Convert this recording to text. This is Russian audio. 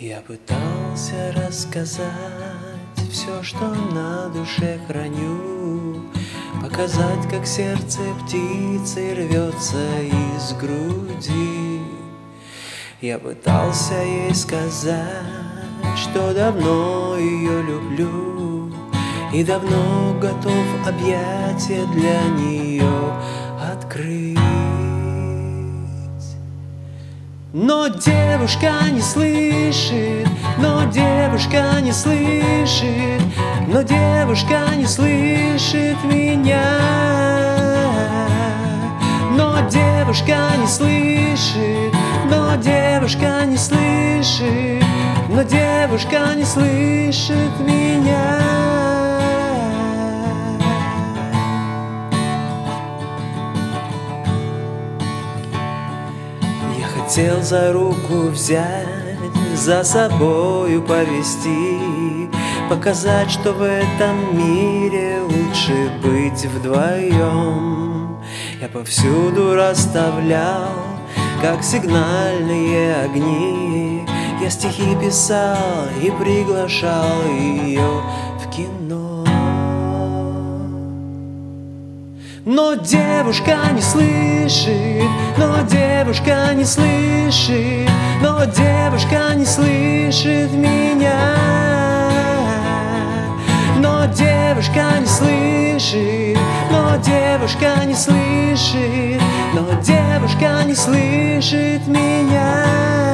Я пытался рассказать все, что на душе храню, Показать, как сердце птицы рвется из груди. Я пытался ей сказать, что давно ее люблю И давно готов объятия для нее открыть. Но девушка не слышит, но девушка не слышит, но девушка не слышит меня. Но девушка не слышит, но девушка не слышит, но девушка не слышит меня. Хотел за руку взять, за собою повести, Показать, что в этом мире лучше быть вдвоем. Я повсюду расставлял, как сигнальные огни, Я стихи писал и приглашал ее в кино. Но девушка не слышит, но девушка не слышит, но девушка не слышит меня. Но девушка не слышит, но девушка не слышит, но девушка не слышит меня.